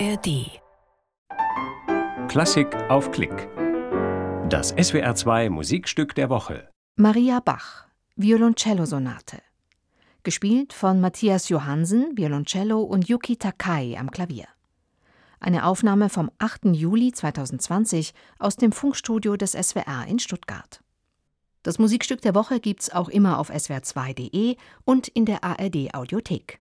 ARD. Klassik auf Klick. Das SWR2 Musikstück der Woche. Maria Bach, Violoncello-Sonate. Gespielt von Matthias Johansen, Violoncello und Yuki Takai am Klavier. Eine Aufnahme vom 8. Juli 2020 aus dem Funkstudio des SWR in Stuttgart. Das Musikstück der Woche gibt's auch immer auf swr2.de und in der ARD Audiothek.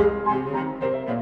Música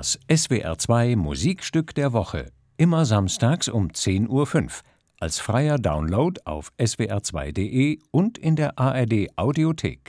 Das SWR2 Musikstück der Woche. Immer samstags um 10.05 Uhr. Als freier Download auf swr2.de und in der ARD Audiothek.